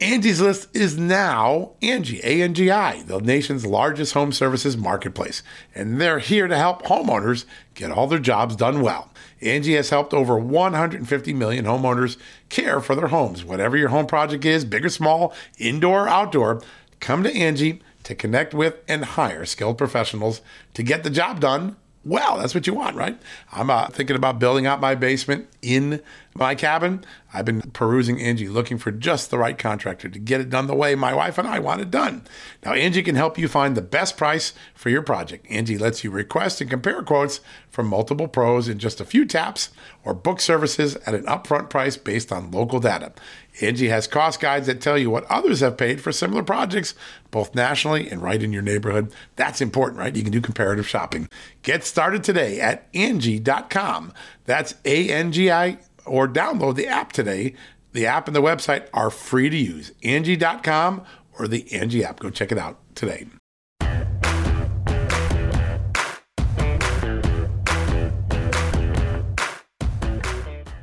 Angie's List is now Angi, A-N-G-I, the nation's largest home services marketplace. And they're here to help homeowners get all their jobs done well. Angi has helped over 150 million homeowners care for their homes. Whatever your home project is, big or small, indoor or outdoor, come to Angi to connect with and hire skilled professionals to get the job done well. That's what you want, right? I'm uh, thinking about building out my basement in my cabin. I've been perusing Angi looking for just the right contractor to get it done the way my wife and I want it done. Now, Angi can help you find the best price for your project. Angi lets you request and compare quotes from multiple pros in just a few taps or book services at an upfront price based on local data. Angi has cost guides that tell you what others have paid for similar projects, both nationally and right in your neighborhood. That's important, right? You can do comparative shopping. Get started today at Angi.com. That's A N G I or download the app today. The app and the website are free to use. Angi.com or the Angi app. Go check it out today.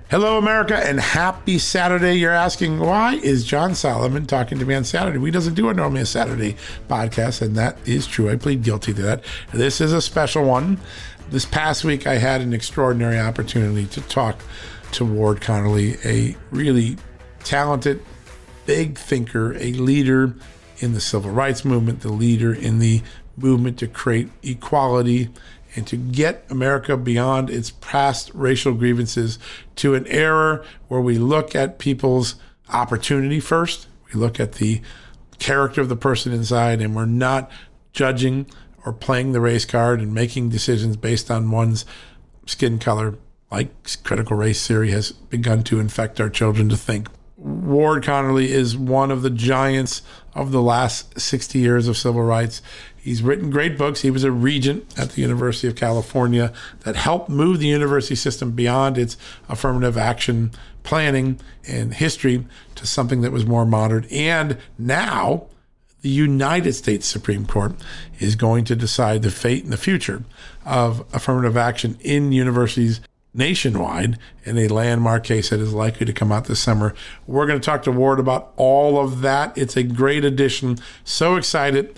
Hello, America, and happy Saturday. You're asking, why is John Solomon talking to me on Saturday? We doesn't do a normally a Saturday podcast, and that is true. I plead guilty to that. This is a special one. This past week, I had an extraordinary opportunity to talk to Ward Connerly, a really talented, big thinker, a leader in the civil rights movement, the leader in the movement to create equality and to get America beyond its past racial grievances to an era where we look at people's opportunity first. We look at the character of the person inside, and we're not judging or playing the race card and making decisions based on one's skin color, like critical race theory has begun to infect our children to think. Ward Connerly is one of the giants of the last 60 years of civil rights. He's written great books. He was a regent at the University of California that helped move the university system beyond its affirmative action planning and history to something that was more modern. And now, the United States Supreme Court is going to decide the fate and the future of affirmative action in universities nationwide in a landmark case that is likely to come out this summer. We're going to talk to Ward about all of that. It's a great addition. So excited.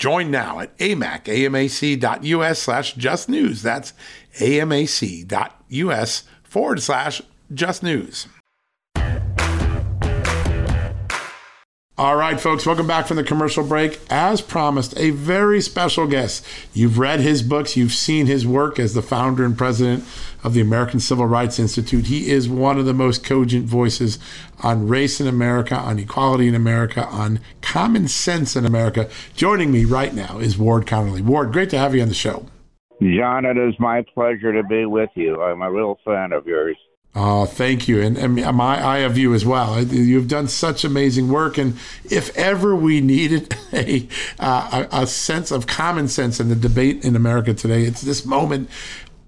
Join now at amac, amac.us slash just news. That's amac.us forward slash just news. All right, folks, welcome back from the commercial break. As promised, a very special guest. You've read his books, you've seen his work as the founder and president of the American Civil Rights Institute. He is one of the most cogent voices on race in America, on equality in America, on common sense in America. Joining me right now is Ward Connerly. Ward, great to have you on the show. John, it is my pleasure to be with you. I'm a real fan of yours. Oh, thank you, and, and my eye of you as well. You've done such amazing work, and if ever we needed a, uh, a sense of common sense in the debate in America today, it's this moment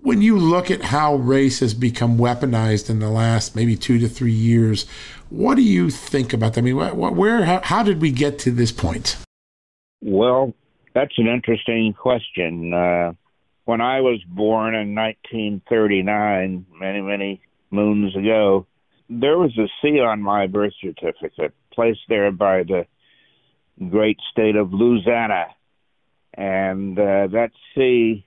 when you look at how race has become weaponized in the last maybe two to three years. What do you think about that? I mean, where, how, how did we get to this point? Well, that's an interesting question. Uh, when I was born in 1939, many, many moons ago, there was a C on my birth certificate placed there by the great state of Louisiana. And uh, that C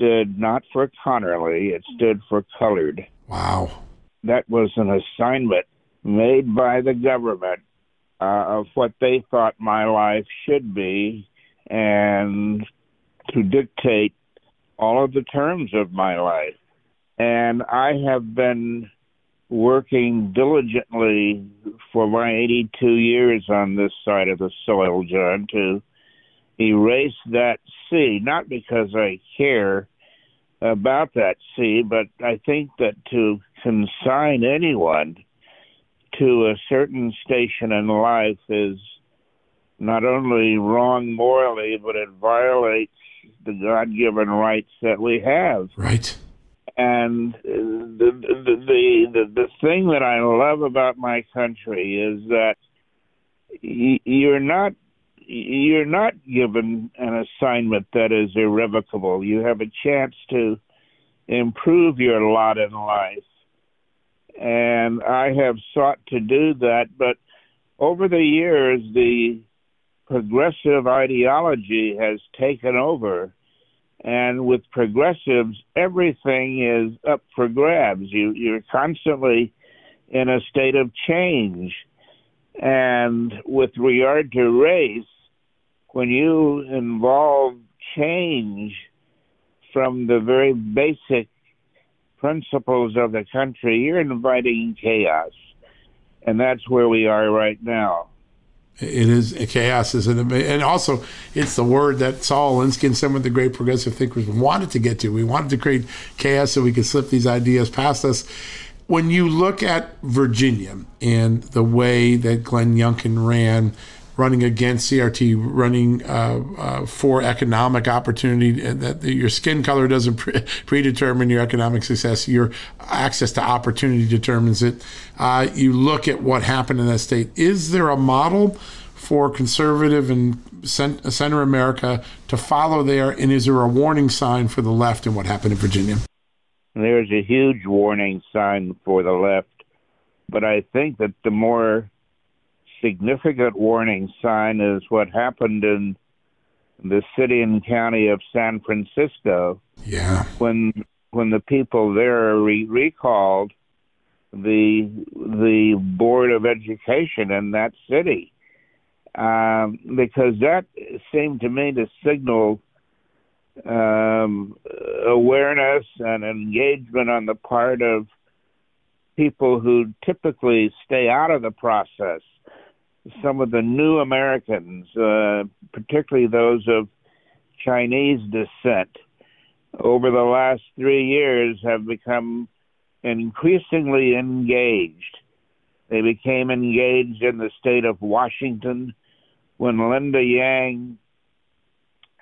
stood not for Connerly, it stood for colored. Wow. That was an assignment made by the government uh, of what they thought my life should be and to dictate all of the terms of my life. And I have been working diligently for my 82 years on this side of the soil, John, to erase that C, not because I care about that C, but I think that to consign anyone to a certain station in life is not only wrong morally, but it violates the God given rights that we have. Right. And the, the the the thing that I love about my country is that you're not you're not given an assignment that is irrevocable. You have a chance to improve your lot in life. And I have sought to do that, but over the years, the progressive ideology has taken over and with progressives, everything is up for grabs. You you're constantly in a state of change, and with regard to race, when you involve change from the very basic principles of the country, you're inviting chaos, and that's where we are right now. It is chaos is an and also it's the word that Saul Alinsky and some of the great progressive thinkers wanted to get to. We wanted to create chaos so we could slip these ideas past us. When you look at Virginia and the way that Glenn Youngkin ran, running against CRT, running uh, uh, for economic opportunity, that your skin color doesn't pre- predetermine your economic success. Your access to opportunity determines it. Uh, you look at what happened in that state. Is there a model for conservative and center America to follow there? And is there a warning sign for the left in what happened in Virginia? There's a huge warning sign for the left, but I think that the more significant warning sign is what happened in the city and county of San Francisco. Yeah. When when the people there re- recalled the the board of education in that city, um, because that seemed to me to signal um, awareness and engagement on the part of people who typically stay out of the process some of the new Americans, uh, particularly those of Chinese descent, over the last three years have become increasingly engaged. They became engaged in the state of Washington when Linda Yang,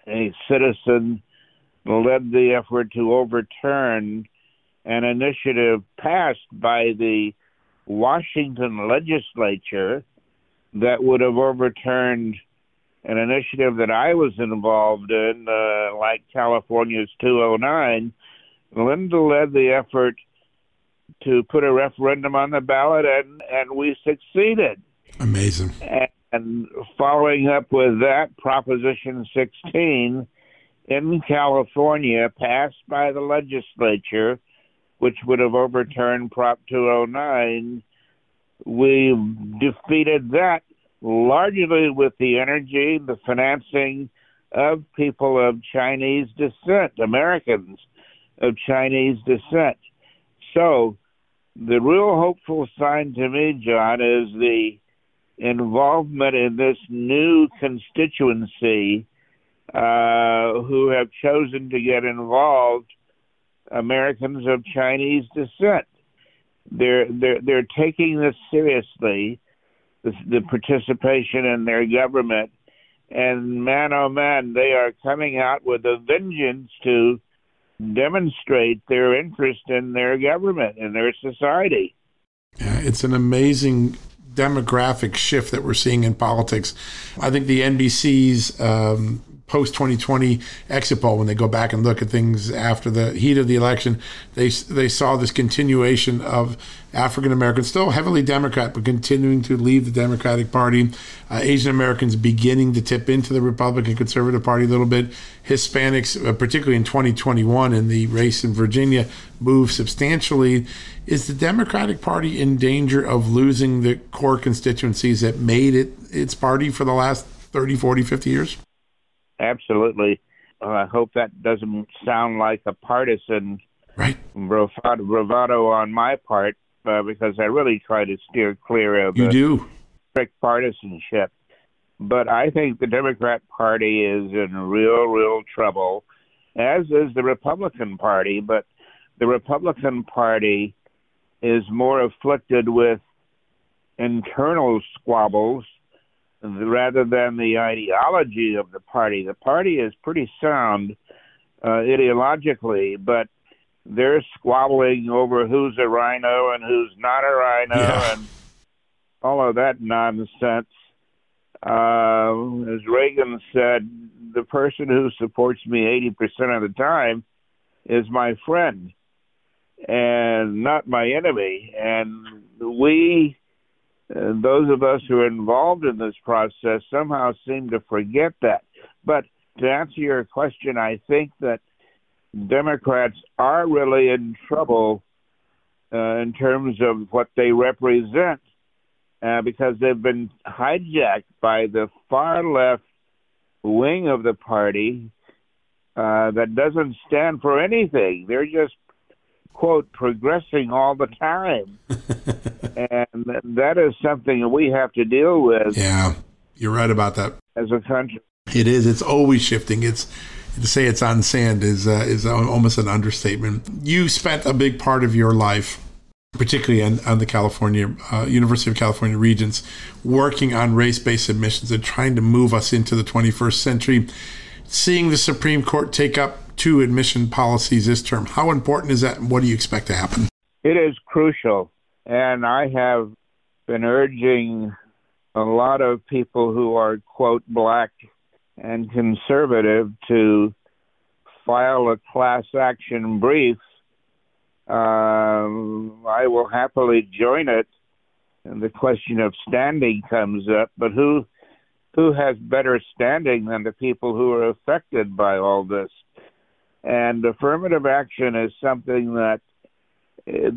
a citizen, led the effort to overturn an initiative passed by the Washington legislature that would have overturned an initiative that I was involved in, uh, like California's 209, Linda led the effort to put a referendum on the ballot, and, and we succeeded. Amazing. And, and following up with that, Proposition 16 in California passed by the legislature, which would have overturned Prop 209. We defeated that largely with the energy, the financing of people of Chinese descent, Americans of Chinese descent. So, the real hopeful sign to me, John, is the involvement in this new constituency uh, who have chosen to get involved, Americans of Chinese descent. They're they're they're taking this seriously, the, the participation in their government, and man oh man, they are coming out with a vengeance to demonstrate their interest in their government and their society. Yeah, it's an amazing demographic shift that we're seeing in politics. I think the NBC's um, post 2020 exit poll, when they go back and look at things after the heat of the election, they they saw this continuation of African Americans, still heavily Democrat, but continuing to leave the Democratic Party. Uh, Asian Americans beginning to tip into the Republican Conservative Party a little bit. Hispanics, uh, particularly in 2021 in the race in Virginia, move substantially. Is the Democratic Party in danger of losing the core constituencies that made it its party for the last 30, 40, 50 years? Absolutely. Uh, I hope that doesn't sound like a partisan right. bravado, bravado on my part, uh, because I really try to steer clear of you do strict partisanship. But I think the Democrat Party is in real, real trouble, as is the Republican Party. But the Republican Party is more afflicted with internal squabbles rather than the ideology of the party. The party is pretty sound uh, ideologically, but they're squabbling over who's a RINO and who's not a RINO yeah. and all of that nonsense. Uh, as Reagan said, the person who supports me 80% of the time is my friend and not my enemy. And we and those of us who are involved in this process somehow seem to forget that. But to answer your question, I think that Democrats are really in trouble uh, in terms of what they represent uh, because they've been hijacked by the far left wing of the party uh, that doesn't stand for anything. They're just quote progressing all the time and that is something that we have to deal with yeah you're right about that as a country it is it's always shifting it's to say it's on sand is uh, is almost an understatement you spent a big part of your life particularly on, on the California uh, University of California Regents, working on race-based admissions and trying to move us into the 21st century. Seeing the Supreme Court take up two admission policies this term. How important is that, and what do you expect to happen? It is crucial, and I have been urging a lot of people who are, quote, black and conservative to file a class action brief. Um, I will happily join it. And the question of standing comes up, but who who has better standing than the people who are affected by all this? And affirmative action is something that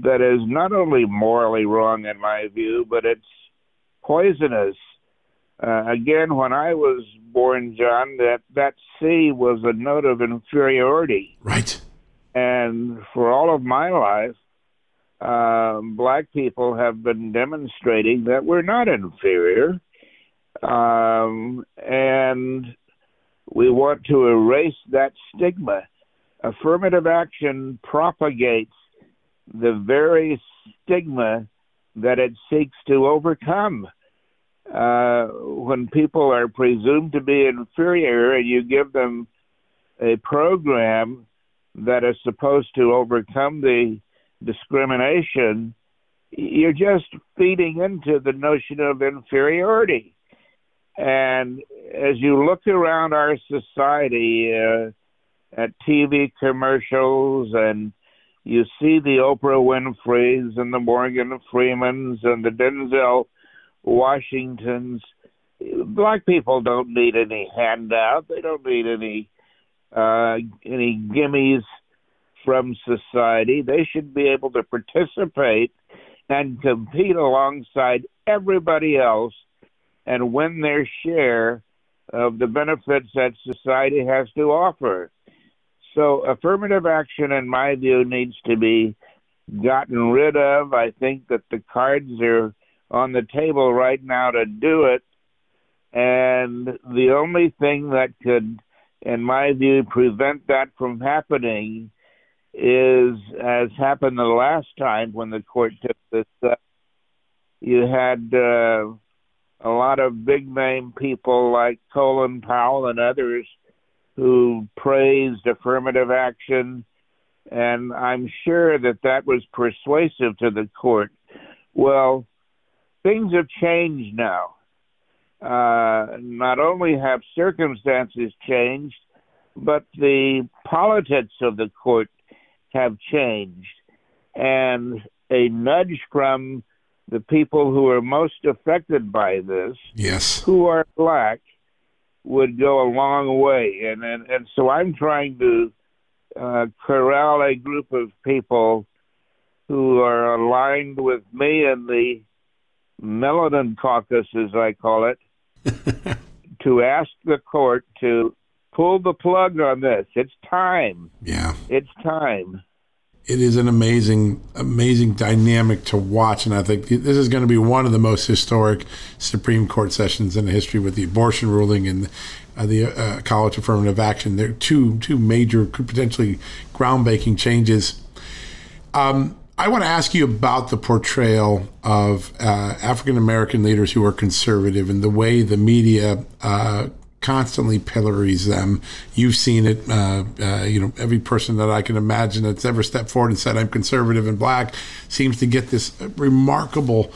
that is not only morally wrong in my view, but it's poisonous. Uh, again, when I was born, John, that that C was a note of inferiority. Right. And for all of my life, uh, black people have been demonstrating that we're not inferior, um, and we want to erase that stigma affirmative action propagates the very stigma that it seeks to overcome. Uh, when people are presumed to be inferior and you give them a program that is supposed to overcome the discrimination, you're just feeding into the notion of inferiority. And as you look around our society uh, at TV commercials and you see the Oprah Winfrey's and the Morgan Freemans and the Denzel Washingtons, black people don't need any handout. They don't need any uh, any gimmies from society. They should be able to participate and compete alongside everybody else and win their share of the benefits that society has to offer. So, affirmative action, in my view, needs to be gotten rid of. I think that the cards are on the table right now to do it. And the only thing that could, in my view, prevent that from happening is, as happened the last time when the court took this up, you had uh, a lot of big name people like Colin Powell and others who praised affirmative action, and I'm sure that that was persuasive to the court. Well, things have changed now. Uh, not only have circumstances changed, but the politics of the court have changed. And a nudge from the people who are most affected by this, yes, who are black, would go a long way. And and, and so I'm trying to uh, corral a group of people who are aligned with me and the Melanin Caucus, as I call it, to ask the court to pull the plug on this. It's time. Yeah. It's time. It is an amazing, amazing dynamic to watch. And I think this is going to be one of the most historic Supreme Court sessions in history with the abortion ruling and uh, the uh, college affirmative action. There are two, two major, potentially groundbreaking changes. Um, I want to ask you about the portrayal of uh, African American leaders who are conservative and the way the media uh, constantly pillories them. You've seen it. Uh, uh, you know, every person that I can imagine that's ever stepped forward and said I'm conservative and black seems to get this remarkable.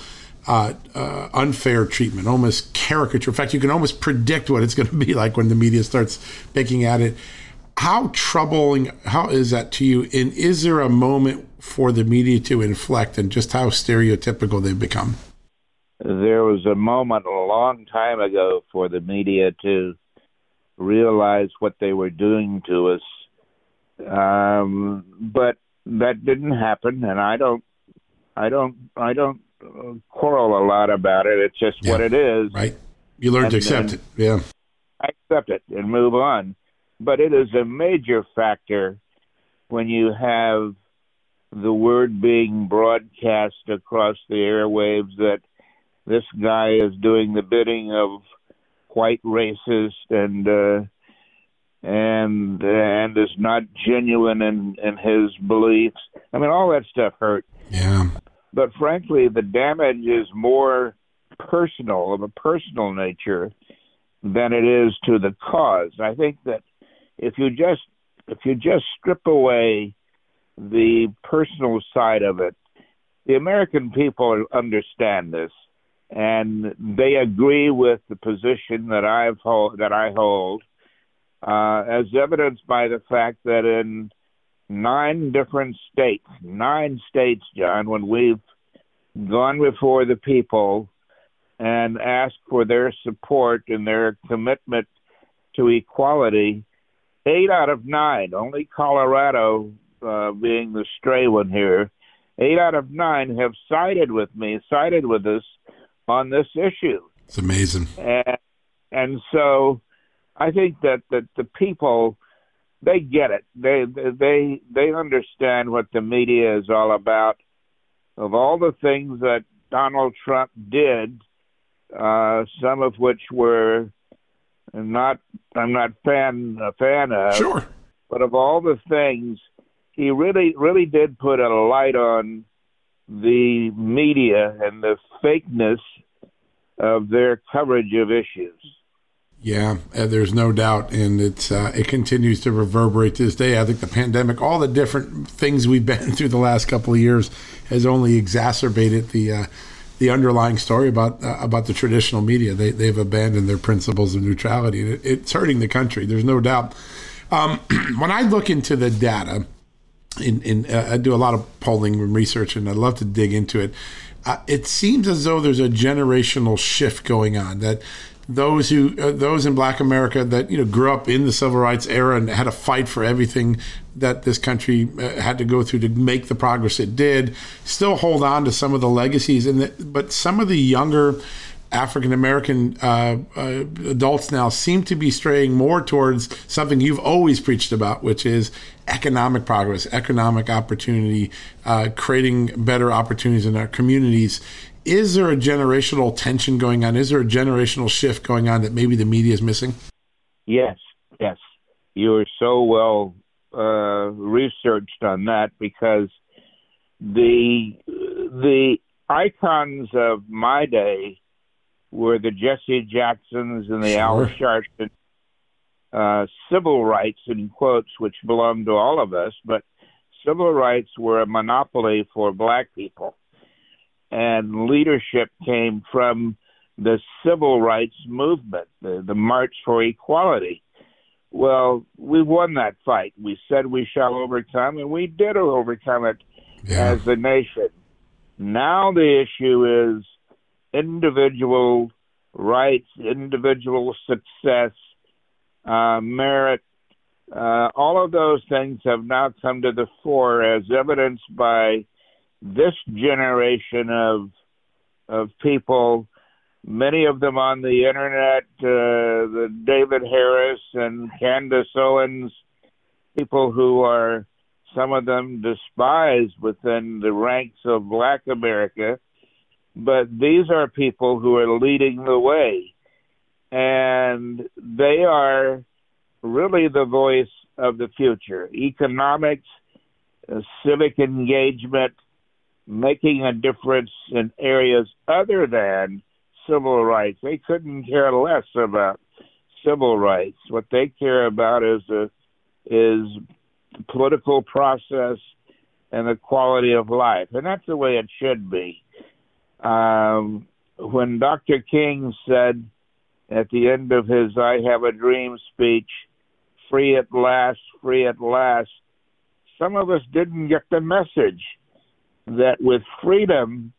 Uh, uh, unfair treatment, almost caricature. In fact, you can almost predict what it's going to be like when the media starts picking at it. How troubling, how is that to you? And is there a moment for the media to inflect and just how stereotypical they've become? there was a moment a long time ago for the media to realize what they were doing to us. Um, but that didn't happen, and I don't, I don't, I don't quarrel a lot about it. It's just yeah, what it is. Right. You learn and, to accept it. Yeah. I accept it and move on. But it is a major factor when you have the word being broadcast across the airwaves that this guy is doing the bidding of white racist and uh, and and is not genuine in in his beliefs. I mean, all that stuff hurt. Yeah. But frankly, the damage is more personal of a personal nature than it is to the cause. I think that if you just if you just strip away the personal side of it, the American people understand this and they agree with the position that I've hold, that I hold, uh, as evidenced by the fact that in nine different states, nine states, John, when we've gone before the people and asked for their support and their commitment to equality, eight out of nine, only Colorado uh, being the stray one here, eight out of nine have sided with me, sided with us on this issue. It's amazing. And, and so I think that, that the people they get it. They they they understand what the media is all about. Of all the things that Donald Trump did, uh, some of which were not I'm not fan a fan of. Sure. But of all the things, he really really did put a light on the media and the fakeness of their coverage of issues. Yeah, uh, there's no doubt, and it's uh, it continues to reverberate to this day. I think the pandemic, all the different things we've been through the last couple of years, has only exacerbated the uh, the underlying story about uh, about the traditional media. They they've abandoned their principles of neutrality. It, it's hurting the country. There's no doubt. Um, when I look into the data, in, in uh, I do a lot of polling and research, and I love to dig into it. Uh, it seems as though there's a generational shift going on that those who uh, those in black america that you know grew up in the civil rights era and had to fight for everything that this country uh, had to go through to make the progress it did still hold on to some of the legacies and the, but some of the younger African American uh, uh, adults now seem to be straying more towards something you've always preached about, which is economic progress, economic opportunity, uh, creating better opportunities in our communities. Is there a generational tension going on? Is there a generational shift going on that maybe the media is missing? Yes, yes. You are so well uh, researched on that because the the icons of my day were the Jesse Jacksons and the sure. Al Sharpton uh, civil rights, in quotes, which belong to all of us, but civil rights were a monopoly for black people. And leadership came from the civil rights movement, the, the March for Equality. Well, we won that fight. We said we shall overcome, and we did overcome it yeah. as a nation. Now the issue is individual rights, individual success, uh, merit, uh, all of those things have now come to the fore as evidenced by this generation of of people, many of them on the internet, uh, the David Harris and Candace Owens, people who are some of them despised within the ranks of Black America, but these are people who are leading the way. And they are really the voice of the future. Economics, uh, civic engagement, making a difference in areas other than civil rights. They couldn't care less about civil rights. What they care about is a, is the political process and the quality of life, and that's the way it should be. Um, when Dr. King said at the end of his I Have a Dream speech, free at last, free at last, some of us didn't get the message that with freedom,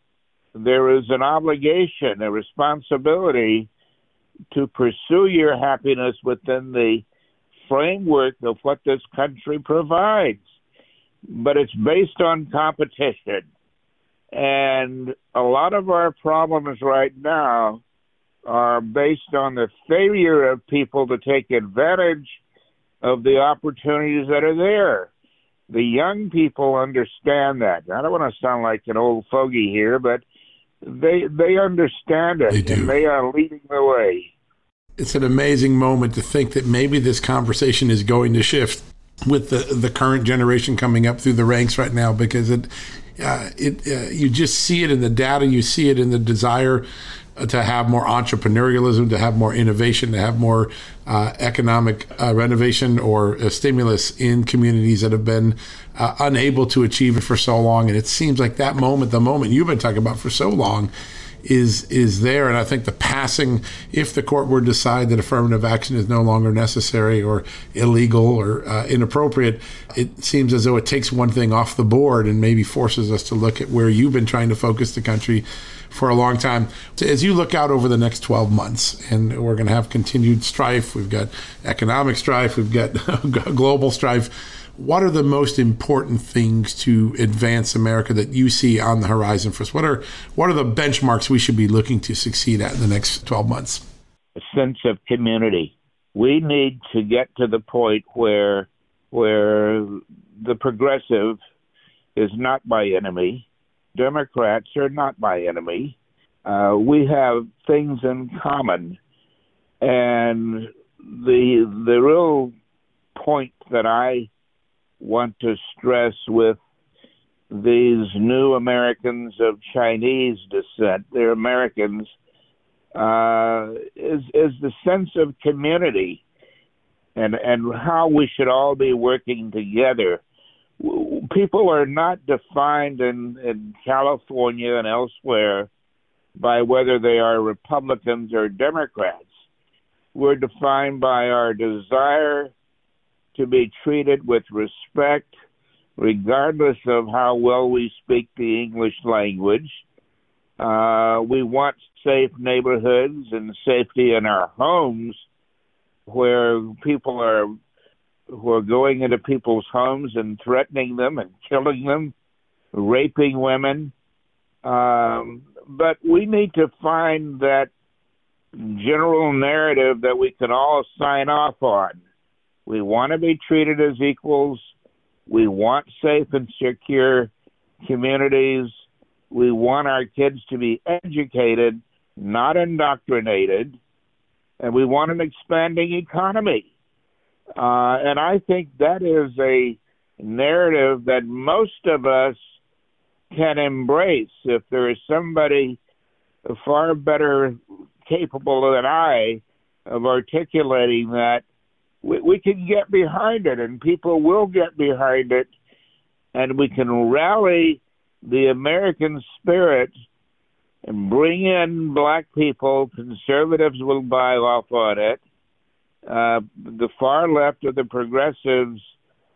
there is an obligation, a responsibility to pursue your happiness within the framework of what this country provides. But it's based on competition. And a lot of our problems right now are based on the failure of people to take advantage of the opportunities that are there. The young people understand that. I don't want to sound like an old fogey here, but they they understand it they do. and they are leading the way. It's an amazing moment to think that maybe this conversation is going to shift with the the current generation coming up through the ranks right now because it uh, it uh, you just see it in the data, you see it in the desire uh, to have more entrepreneurialism, to have more innovation, to have more uh, economic uh, renovation or uh, stimulus in communities that have been uh, unable to achieve it for so long. And it seems like that moment, the moment you've been talking about for so long, is is there. And I think the passing, if the court were to decide that affirmative action is no longer necessary or illegal or uh, inappropriate, it seems as though it takes one thing off the board and maybe forces us to look at where you've been trying to focus the country for a long time. As you look out over the next 12 months, and we're going to have continued strife, we've got economic strife, we've got global strife what are the most important things to advance America that you see on the horizon for us? What are what are the benchmarks we should be looking to succeed at in the next 12 months? A sense of community. We need to get to the point where where the progressive is not my enemy, Democrats are not my enemy. Uh, we have things in common, and the the real point that I want to stress with these new Americans of Chinese descent, they're Americans, uh, is is the sense of community and and how we should all be working together. People are not defined in, in California and elsewhere by whether they are Republicans or Democrats. We're defined by our desire to be treated with respect, regardless of how well we speak the English language. Uh, we want safe neighborhoods and safety in our homes where people are who are going into people's homes and threatening them and killing them, raping women. Um, but we need to find that general narrative that we can all sign off on. We want to be treated as equals. We want safe and secure communities. We want our kids to be educated, not indoctrinated. And we want an expanding economy. Uh, and I think that is a narrative that most of us can embrace. If there is somebody far better capable than I of articulating that, we, we can get behind it, and people will get behind it, and we can rally the American spirit and bring in black people. Conservatives will buy off on it. Uh, the far left of the progressives,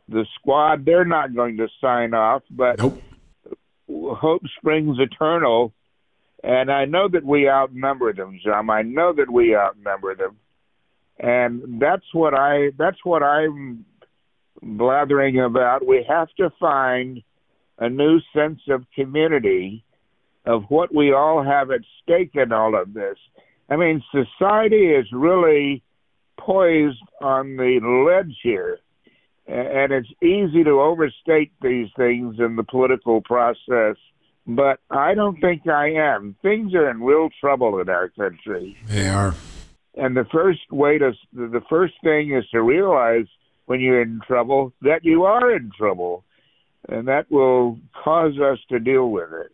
the squad, they're not going to sign off, but nope. hope springs eternal. And I know that we outnumber them, John. I know that we outnumber them. And that's what I that's what I'm blathering about. We have to find a new sense of community of what we all have at stake in all of this. I mean, society is really poised on the ledge here. And it's easy to overstate these things in the political process, but I don't think I am. Things are in real trouble in our country. They are. And the first way to, the first thing is to realize when you're in trouble that you are in trouble. And that will cause us to deal with it.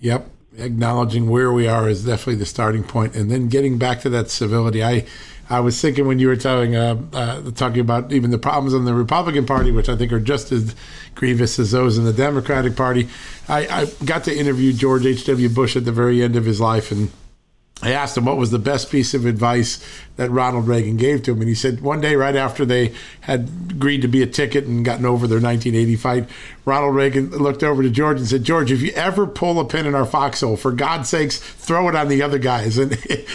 Yep acknowledging where we are is definitely the starting point, and then getting back to that civility. I I was thinking when you were telling, uh, uh, talking about even the problems in the Republican Party, which I think are just as grievous as those in the Democratic Party. I, I got to interview George H.W. Bush at the very end of his life, and I asked him what was the best piece of advice that Ronald Reagan gave to him. And he said one day, right after they had agreed to be a ticket and gotten over their 1980 fight, Ronald Reagan looked over to George and said, George, if you ever pull a pin in our foxhole, for God's sakes, throw it on the other guys. And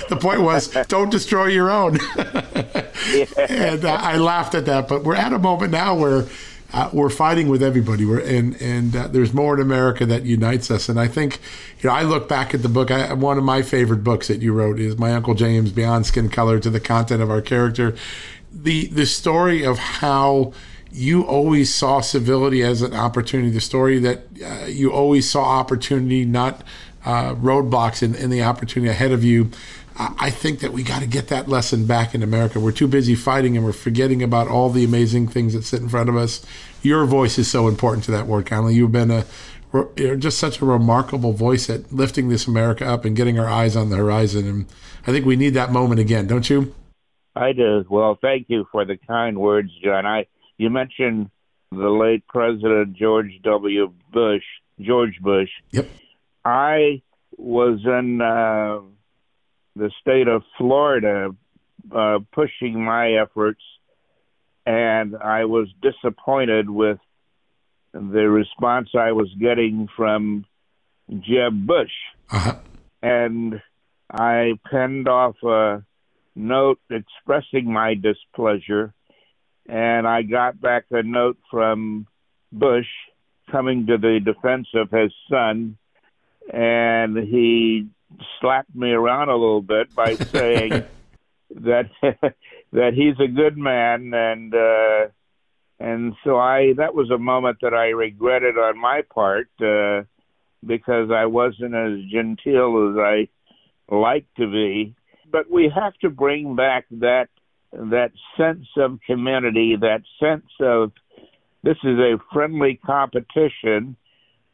the point was, don't destroy your own. and uh, I laughed at that. But we're at a moment now where uh, we're fighting with everybody. We're and and uh, there's more in America that unites us. And I think, you know, I look back at the book. I, one of my favorite books that you wrote is my Uncle James Beyond Skin Color to the content of our character. The the story of how you always saw civility as an opportunity. The story that uh, you always saw opportunity, not uh, roadblocks in, in the opportunity ahead of you. I think that we got to get that lesson back in America. We're too busy fighting and we're forgetting about all the amazing things that sit in front of us. Your voice is so important to that Ward, Connerly. You've been a you're just such a remarkable voice at lifting this America up and getting our eyes on the horizon. And I think we need that moment again, don't you? I do. Well, thank you for the kind words, John. I you mentioned the late President George W. Bush, George Bush. Yep. I was in. Uh, the state of Florida uh, pushing my efforts, and I was disappointed with the response I was getting from Jeb Bush. Uh-huh. And I penned off a note expressing my displeasure, and I got back a note from Bush coming to the defense of his son, and he slapped me around a little bit by saying that that he's a good man and uh and so I that was a moment that I regretted on my part uh because I wasn't as genteel as I like to be. But we have to bring back that that sense of community that sense of this is a friendly competition.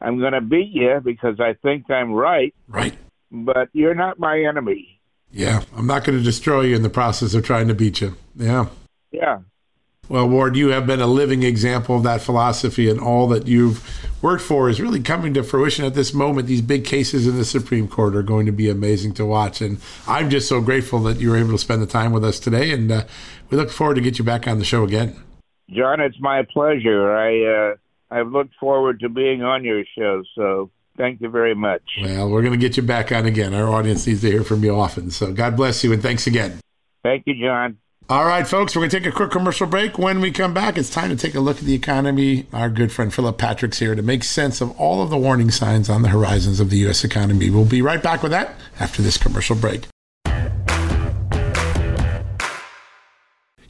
I'm going to beat you because I think I'm right. Right but you're not my enemy. Yeah, I'm not going to destroy you in the process of trying to beat you. Yeah. Yeah. Well, Ward, you have been a living example of that philosophy, and all that you've worked for is really coming to fruition at this moment. These big cases in the Supreme Court are going to be amazing to watch, and I'm just so grateful that you were able to spend the time with us today. And uh, we look forward to get you back on the show again. John, it's my pleasure. I uh, I've looked forward to being on your show, so thank you very much. Well, we're going to get you back on again. Our audience needs to hear from you often. So God bless you, and thanks again. Thank you, John. All right, folks, we're going to take a quick commercial break. When we come back, it's time to take a look at the economy. Our good friend Philip Patrick's here to make sense of all of the warning signs on the horizons of the U.S. economy. We'll be right back with that after this commercial break.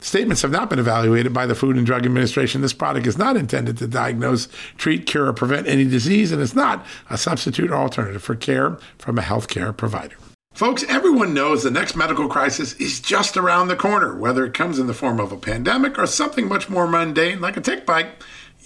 Statements have not been evaluated by the Food and Drug Administration. This product is not intended to diagnose, treat, cure, or prevent any disease, and is not a substitute or alternative for care from a healthcare provider. Folks, everyone knows the next medical crisis is just around the corner, whether it comes in the form of a pandemic or something much more mundane like a tick bite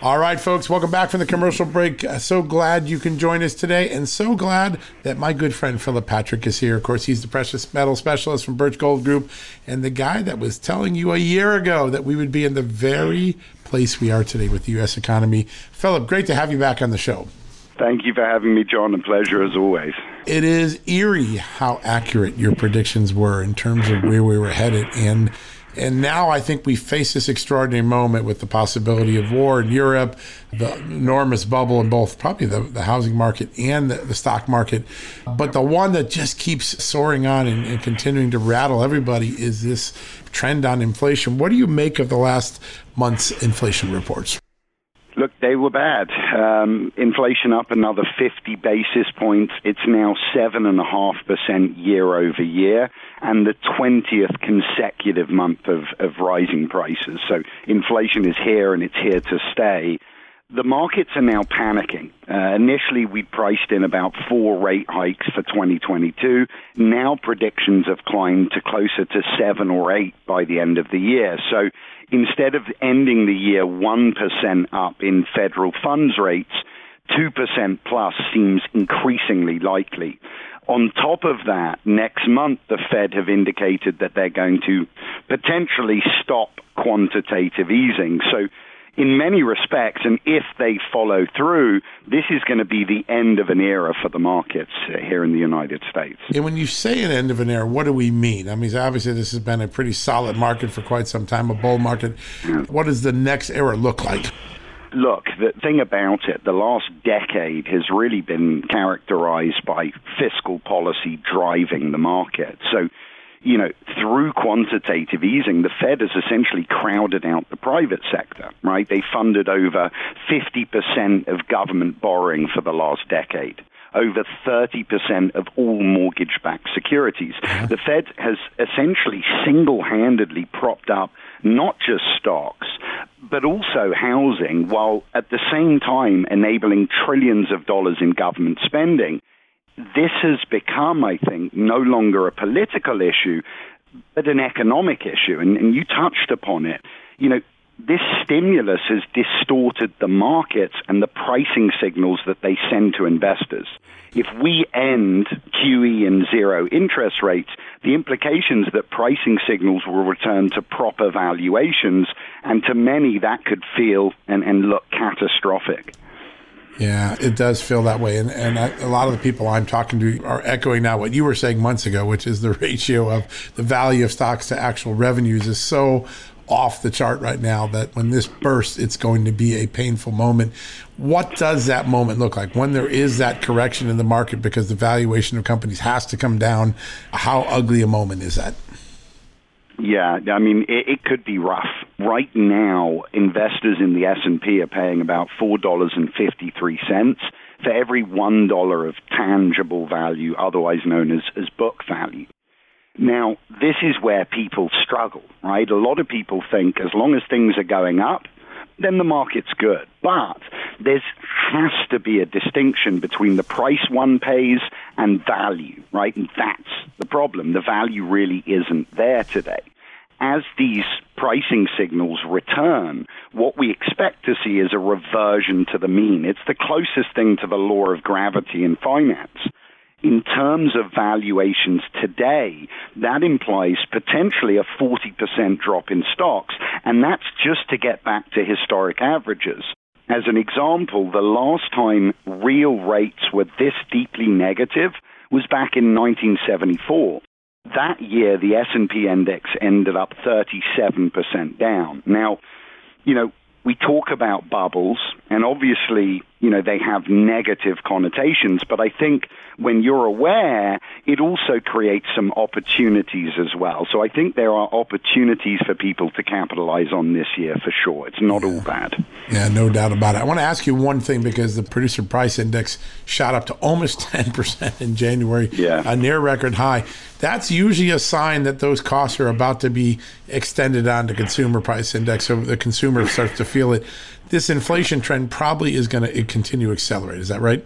All right, folks, welcome back from the commercial break. Uh, so glad you can join us today, and so glad that my good friend Philip Patrick is here. Of course, he's the precious metal specialist from Birch Gold Group, and the guy that was telling you a year ago that we would be in the very place we are today with the U.S. economy. Philip, great to have you back on the show. Thank you for having me, John. A pleasure as always. It is eerie how accurate your predictions were in terms of where we were headed, and and now I think we face this extraordinary moment with the possibility of war in Europe, the enormous bubble in both probably the, the housing market and the, the, stock market. But the one that just keeps soaring on and, and continuing to rattle everybody is this trend on inflation. What do you make of the last month's inflation reports? Look, they were bad. Um, inflation up another 50 basis points. It's now 7.5% year over year, and the 20th consecutive month of, of rising prices. So inflation is here and it's here to stay. The markets are now panicking. Uh, initially, we priced in about four rate hikes for 2022. Now predictions have climbed to closer to seven or eight by the end of the year. So instead of ending the year 1% up in federal funds rates, 2% plus seems increasingly likely. On top of that, next month the Fed have indicated that they're going to potentially stop quantitative easing. So in many respects, and if they follow through, this is going to be the end of an era for the markets uh, here in the United States. And when you say an end of an era, what do we mean? I mean, obviously, this has been a pretty solid market for quite some time, a bull market. What does the next era look like? look, the thing about it, the last decade has really been characterized by fiscal policy driving the market. So, you know, through quantitative easing, the Fed has essentially crowded out the private sector, right? They funded over 50% of government borrowing for the last decade over 30% of all mortgage backed securities. Uh-huh. The Fed has essentially single handedly propped up not just stocks, but also housing, while at the same time enabling trillions of dollars in government spending. This has become, I think, no longer a political issue, but an economic issue. And, and you touched upon it. You know, this stimulus has distorted the markets and the pricing signals that they send to investors. If we end QE and zero interest rates, the implications that pricing signals will return to proper valuations, and to many that could feel and, and look catastrophic. Yeah, it does feel that way. And, and I, a lot of the people I'm talking to are echoing now what you were saying months ago, which is the ratio of the value of stocks to actual revenues is so off the chart right now that when this bursts, it's going to be a painful moment. What does that moment look like when there is that correction in the market because the valuation of companies has to come down? How ugly a moment is that? Yeah, I mean it, it could be rough. Right now, investors in the S and P are paying about four dollars and fifty three cents for every one dollar of tangible value, otherwise known as, as book value. Now, this is where people struggle, right? A lot of people think as long as things are going up, then the market's good. But there has to be a distinction between the price one pays and value, right? And that's the problem. The value really isn't there today. As these pricing signals return, what we expect to see is a reversion to the mean. It's the closest thing to the law of gravity in finance in terms of valuations today, that implies potentially a 40% drop in stocks, and that's just to get back to historic averages. As an example, the last time real rates were this deeply negative was back in 1974. That year, the S&P index ended up 37% down. Now, you know, we talk about bubbles, and obviously, you know, they have negative connotations, but I think when you're aware, it also creates some opportunities as well. So I think there are opportunities for people to capitalize on this year for sure. It's not yeah. all bad. Yeah, no doubt about it. I want to ask you one thing because the producer price index shot up to almost 10% in January, yeah. a near record high. That's usually a sign that those costs are about to be extended on to consumer price index so the consumer starts to feel it. This inflation trend probably is going to continue to accelerate. Is that right?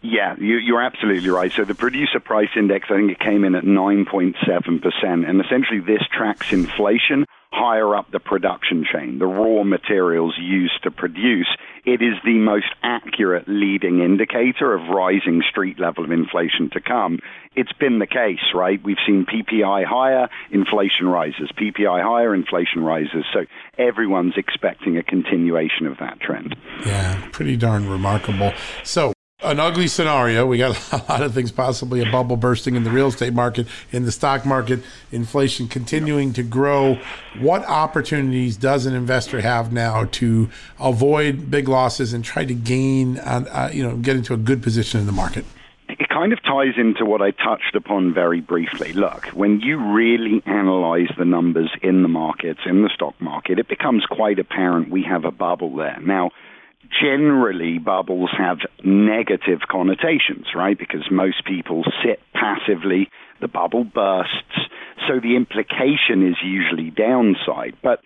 Yeah, you, are absolutely right. So the producer price index, I think it came in at 9.7%. And essentially, this tracks inflation higher up the production chain, the raw materials used to produce. It is the most accurate leading indicator of rising street level of inflation to come. It's been the case, right? We've seen PPI higher, inflation rises. PPI higher, inflation rises. So everyone's expecting a continuation of that trend. Yeah, pretty darn remarkable. So an ugly scenario. We got a lot of things, possibly a bubble bursting in the real estate market, in the stock market, inflation continuing to grow. What opportunities does an investor have now to avoid big losses and try to gain, uh, you know, get into a good position in the market? It kind of ties into what I touched upon very briefly. Look, when you really analyze the numbers in the markets, in the stock market, it becomes quite apparent we have a bubble there. Now, generally bubbles have negative connotations, right? Because most people sit passively, the bubble bursts, so the implication is usually downside. But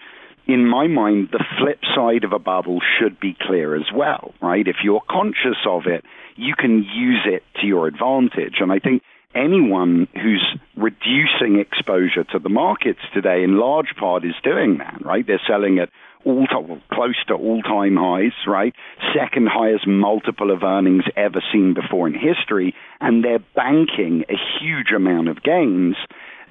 in my mind, the flip side of a bubble should be clear as well, right? If you're conscious of it, you can use it to your advantage. And I think anyone who's reducing exposure to the markets today, in large part, is doing that, right? They're selling at all well, close to all-time highs, right? Second highest multiple of earnings ever seen before in history, and they're banking a huge amount of gains.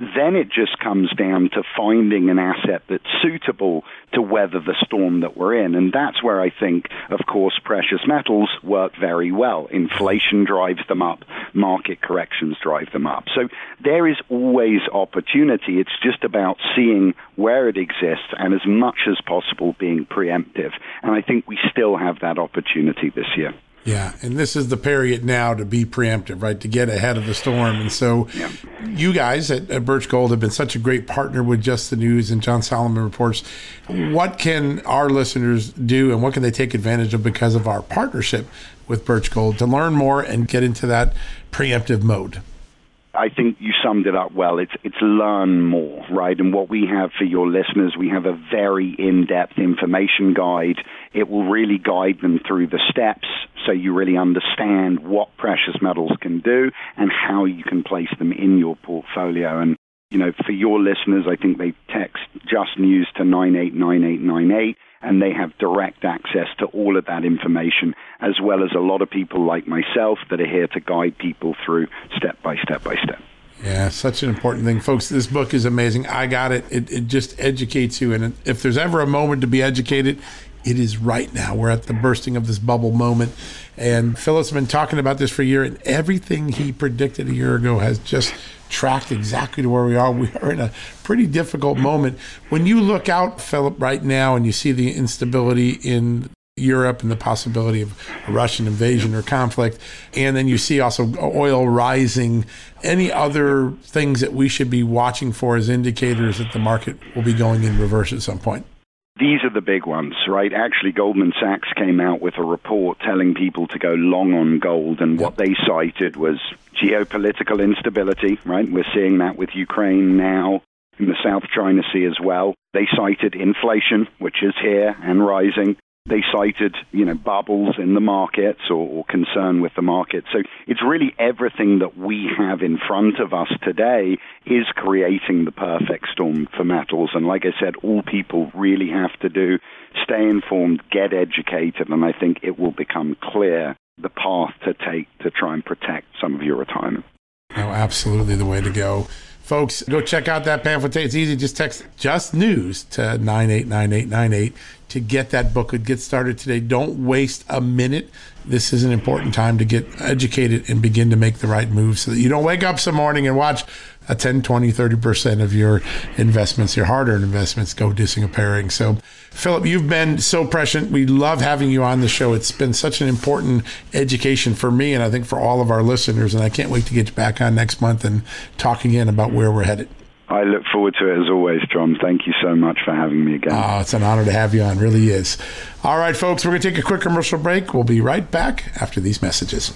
Then it just comes down to finding an asset that's suitable to weather the storm that we're in. And that's where I think, of course, precious metals work very well. Inflation drives them up, market corrections drive them up. So there is always opportunity. It's just about seeing where it exists and as much as possible being preemptive. And I think we still have that opportunity this year. Yeah, and this is the period now to be preemptive, right? To get ahead of the storm. And so, yeah. you guys at, at, Birch Gold have been such a great partner with Just the News and John Solomon Reports. What can our listeners do, and what can they take advantage of because of our partnership with Birch Gold to learn more and get into that preemptive mode? I think you summed it up well. It's it's learn more, right? And what we have for your listeners, we have a very in-depth information guide. It will really guide them through the steps so you really understand what precious metals can do and how you can place them in your portfolio. And you know, for your listeners, I think they text Just News to 989898 and they have direct access to all of that information, as well as a lot of people like myself that are here to guide people through step by step by step. Yeah, such an important thing. Folks, this book is amazing. I got it. It, it just educates you. And if there's ever a moment to be educated, it is right now. We're at the bursting of this bubble moment. And Philip's been talking about this for a year, and everything he predicted a year ago has just tracked exactly to where we are. We are in a pretty difficult moment. When you look out, Philip, right now, and you see the instability in Europe and the possibility of a Russian invasion or conflict, and then you see also oil rising, any other things that we should be watching for as indicators that the market will be going in reverse at some point? These are the big ones, right? Actually, Goldman Sachs came out with a report telling people to go long on gold, and what they cited was geopolitical instability, right? We're seeing that with Ukraine now, in the South China Sea as well. They cited inflation, which is here and rising. They cited, you know, bubbles in the markets or, or, concern with the market. So it's really everything that we have in front of us today is creating the perfect storm for metals. And like I said, all people really have to do stay informed, get educated, and I think it will become clear the path to take to try and protect some of your retirement. Oh, absolutely the way to go. Folks, go check out that pamphlet. It's easy. Just text just news to 989898 to get that book. and Get started today. Don't waste a minute. This is an important time to get educated and begin to make the right moves so that you don't wake up some morning and watch a 10, 20, 30% of your investments, your hard earned investments, go disappearing. So, Philip, you've been so prescient. We love having you on the show. It's been such an important education for me and I think for all of our listeners. And I can't wait to get you back on next month and talk again about where we're headed. I look forward to it as always, John. Thank you so much for having me again. Oh, it's an honor to have you on. Really is. All right, folks, we're going to take a quick commercial break. We'll be right back after these messages.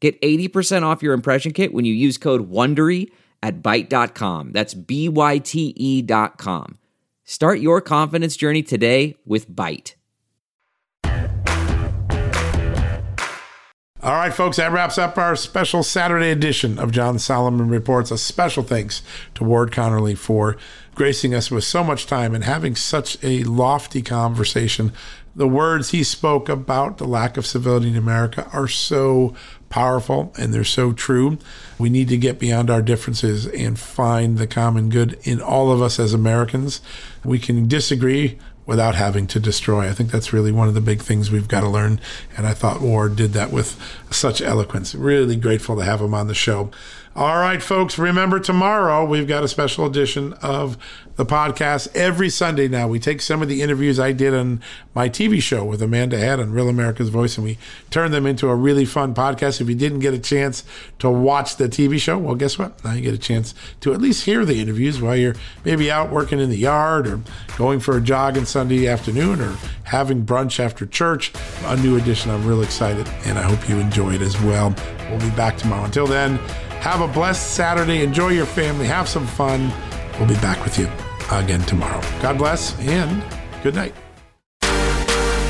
Get 80% off your impression kit when you use code WONDERY at Byte.com. That's B Y T E.com. Start your confidence journey today with Byte. All right, folks, that wraps up our special Saturday edition of John Solomon Reports. A special thanks to Ward Connerly for gracing us with so much time and having such a lofty conversation. The words he spoke about the lack of civility in America are so powerful and they're so true. We need to get beyond our differences and find the common good in all of us as Americans. We can disagree without having to destroy. I think that's really one of the big things we've got to learn. And I thought Ward did that with such eloquence. Really grateful to have him on the show. All right, folks, remember tomorrow we've got a special edition of the podcast every Sunday now. We take some of the interviews I did on my TV show with Amanda Head on Real America's Voice and we turn them into a really fun podcast. If you didn't get a chance to watch the TV show, well, guess what? Now you get a chance to at least hear the interviews while you're maybe out working in the yard or going for a jog on Sunday afternoon or having brunch after church. A new edition. I'm real excited and I hope you enjoy it as well. We'll be back tomorrow. Until then, have a blessed Saturday. Enjoy your family. Have some fun. We'll be back with you again tomorrow. God bless and good night.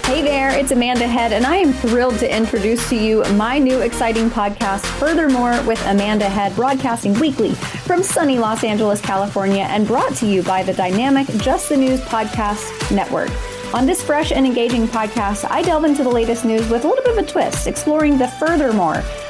Hey there, it's Amanda Head, and I am thrilled to introduce to you my new exciting podcast, Furthermore with Amanda Head, broadcasting weekly from sunny Los Angeles, California, and brought to you by the dynamic Just the News Podcast Network. On this fresh and engaging podcast, I delve into the latest news with a little bit of a twist, exploring the furthermore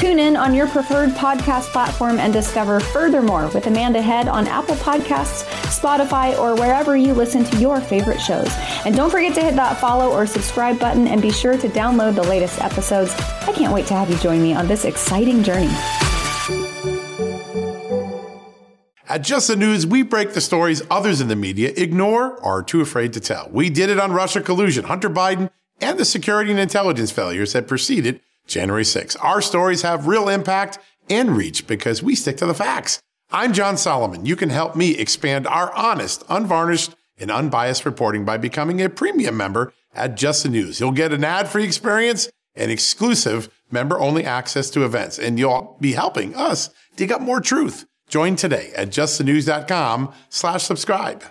Tune in on your preferred podcast platform and discover Furthermore with Amanda Head on Apple Podcasts, Spotify, or wherever you listen to your favorite shows. And don't forget to hit that follow or subscribe button and be sure to download the latest episodes. I can't wait to have you join me on this exciting journey. At Just the News, we break the stories others in the media ignore or are too afraid to tell. We did it on Russia collusion, Hunter Biden, and the security and intelligence failures that preceded January 6. Our stories have real impact and reach because we stick to the facts. I'm John Solomon. You can help me expand our honest, unvarnished, and unbiased reporting by becoming a premium member at Just the News. You'll get an ad-free experience and exclusive member-only access to events, and you'll be helping us dig up more truth. Join today at justthenews.com slash subscribe.